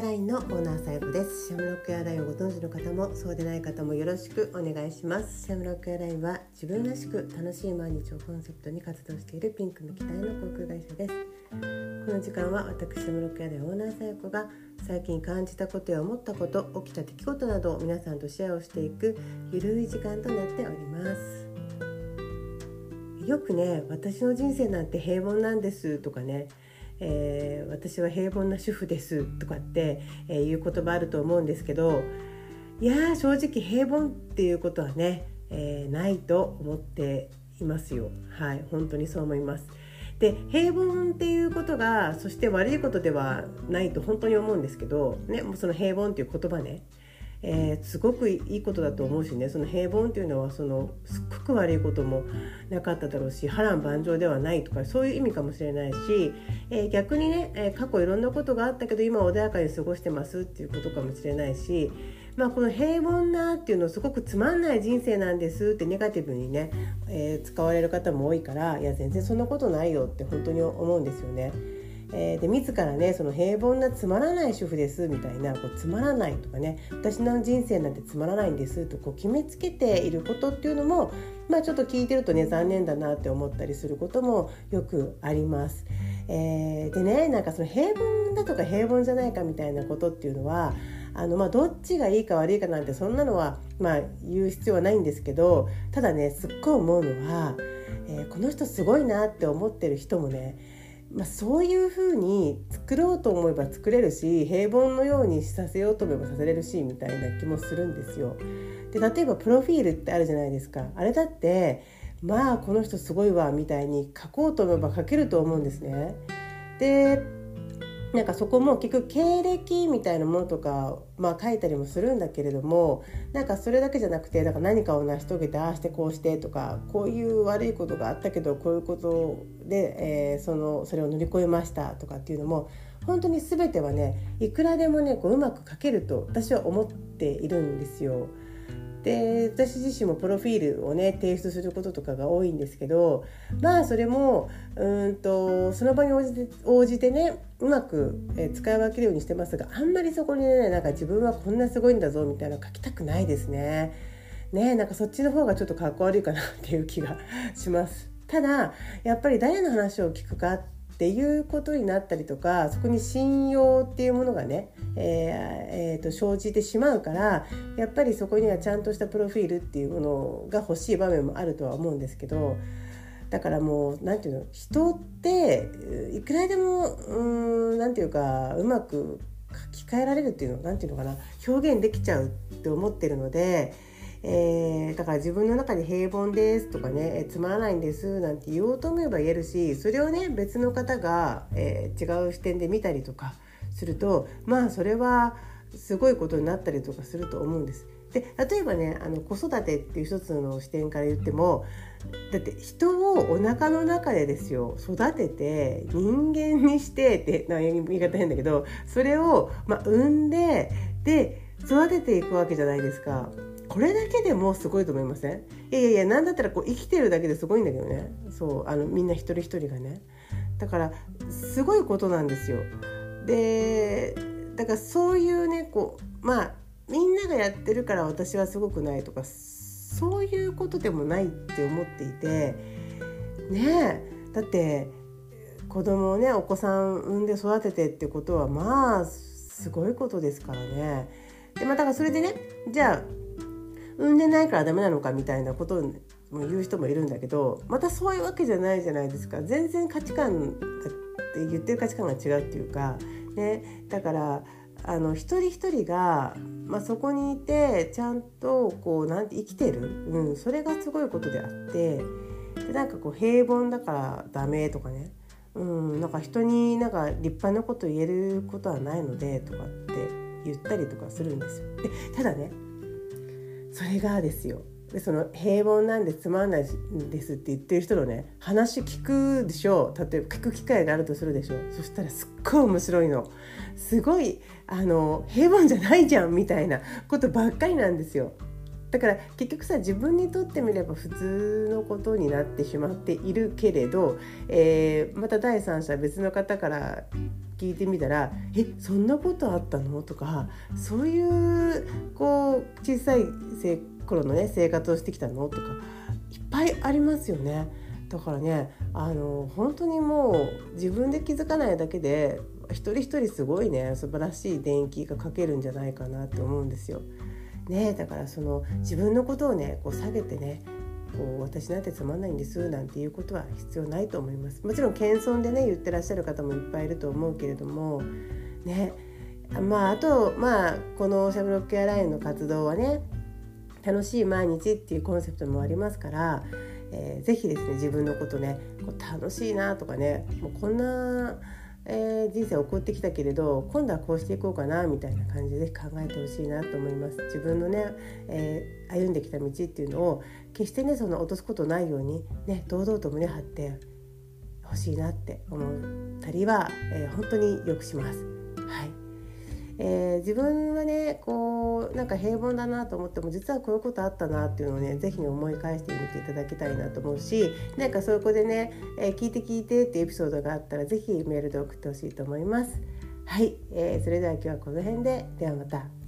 アラインのオーナーさやこです。シャムロックエアラインをご存知の方もそうでない方もよろしくお願いします。シャムロックエアラインは自分らしく楽しい毎日をコンセプトに活動しているピンクの機体の航空会社です。この時間は私シャムロックエアラインオーナーさやこが最近感じたことや思ったこと起きた出来事などを皆さんとシェアをしていくゆるい時間となっております。よくね私の人生なんて平凡なんですとかねえー、私は平凡な主婦ですとかって、えー、いう言葉あると思うんですけどいや正直平凡っていうことはね、えー、ないと思っていますよ。はい本当にそう思います。で平凡っていうことがそして悪いことではないと本当に思うんですけどねもうその平凡っていう言葉ねえー、すごくいいことだと思うしねその平凡っていうのはそのすっごく悪いこともなかっただろうし波乱万丈ではないとかそういう意味かもしれないし、えー、逆にね、えー、過去いろんなことがあったけど今穏やかに過ごしてますっていうことかもしれないし、まあ、この平凡なっていうのすごくつまんない人生なんですってネガティブにね、え使われる方も多いからいや全然そんなことないよって本当に思うんですよね。えー、で自らねその平凡なつまらない主婦ですみたいなこうつまらないとかね私の人生なんてつまらないんですとこう決めつけていることっていうのもまあちょっと聞いてるとね残念だなって思ったりすることもよくあります。えー、でねなんかその平凡だとか平凡じゃないかみたいなことっていうのはあのまあどっちがいいか悪いかなんてそんなのはまあ言う必要はないんですけどただねすっごい思うのは、えー、この人すごいなって思ってる人もねまあ、そういうふうに作ろうと思えば作れるし平凡のようにさせようと思えばさせれるしみたいな気もするんですよ。で例えばプロフィールってあるじゃないですかあれだってまあこの人すごいわみたいに書こうと思えば書けると思うんですね。でなんかそこも結局経歴みたいなものとか、まあ、書いたりもするんだけれどもなんかそれだけじゃなくてなんか何かを成し遂げてああしてこうしてとかこういう悪いことがあったけどこういうことで、えー、そのそれを乗り越えましたとかっていうのも本当に全てはねいくらでもねこううまく書けると私は思っているんですよ。で私自身もプロフィールをね提出することとかが多いんですけどまあそれもうんとその場に応じて応じてねうまく、え使い分けるようにしてますがあんまりそこにねなんか自分はこんなすごいんだぞみたいなの書きたくないですね。ねなんかそっちの方がちょっとかっこ悪いかなっていう気がします。ただやっぱり誰の話を聞くかっていうことになったりとかそこに信用っていうものがね、えーえー、と生じてしまうからやっぱりそこにはちゃんとしたプロフィールっていうものが欲しい場面もあるとは思うんですけどだからもう何て言うの人っていくらでも何て言うかうまく書き換えられるっていうの何て言うのかな表現できちゃうって思ってるので。えー、だから自分の中で平凡ですとかねえつまらないんですなんて言おうと思えば言えるしそれをね別の方が、えー、違う視点で見たりとかするとまあそれはすごいことになったりとかすると思うんです。で例えばねあの子育てっていう一つの視点から言ってもだって人をお腹の中でですよ育てて人間にしてってな言い方変だけどそれを、まあ、産んでで育てていくわけじゃないですか。これだけでもすごいと思いません？いやいやいや何だったらこう生きてるだけですごいんだけどねそうあのみんな一人一人がねだからすごいことなんですよでだからそういうねこうまあみんながやってるから私はすごくないとかそういうことでもないって思っていてねえだって子供をねお子さん産んで育ててってことはまあすごいことですからね。でまあだからそれでねじゃあ産んでないからダメなのかみたいなことを言う人もいるんだけどまたそういうわけじゃないじゃないですか全然価値観って言ってる価値観が違うっていうか、ね、だからあの一人一人が、まあ、そこにいてちゃんとこうなんて生きてる、うん、それがすごいことであってでなんかこう平凡だからダメとかね、うん、なんか人になんか立派なこと言えることはないのでとかって言ったりとかするんですよ。でただねそれがですよ。でその平凡なんでつまんないですって言ってる人のね話聞くでしょう。例えば聞く機会があるとするでしょう。そしたらすっごい面白いの。すごいあの平凡じゃないじゃんみたいなことばっかりなんですよ。だから結局さ自分にとってみれば普通のことになってしまっているけれど、えー、また第三者別の方から聞いてみたら「えそんなことあったの?」とかそういうこう小さい頃のね生活をしてきたの？とかいっぱいありますよね。だからねあの本当にもう自分で気づかないだけで一人一人すごいね素晴らしい電気がかけるんじゃないかなって思うんですよ。ね、だからその自分のことをねこう下げてねこう私なんてつまんないんですなんていうことは必要ないと思います。もちろん謙遜でね言ってらっしゃる方もいっぱいいると思うけれどもねまああとまあこのシャブロックエアラインの活動はね楽しい毎日っていうコンセプトもありますから、えー、ぜひですね自分のことねこう楽しいなとかねもうこんなえー、人生を送ってきたけれど今度はこうしていこうかなみたいな感じで考えてほしいなと思います自分のね、えー、歩んできた道っていうのを決してねその落とすことないようにね堂々と胸張ってほしいなって思ったりは、えー、本当によくします。えー、自分はねこうなんか平凡だなと思っても実はこういうことあったなっていうのをね是非思い返してみていただきたいなと思うしなんかそこでね、えー、聞いて聞いてっていうエピソードがあったら是非メールで送ってほしいと思います。はい、えー、それでは今日はこの辺でではまた。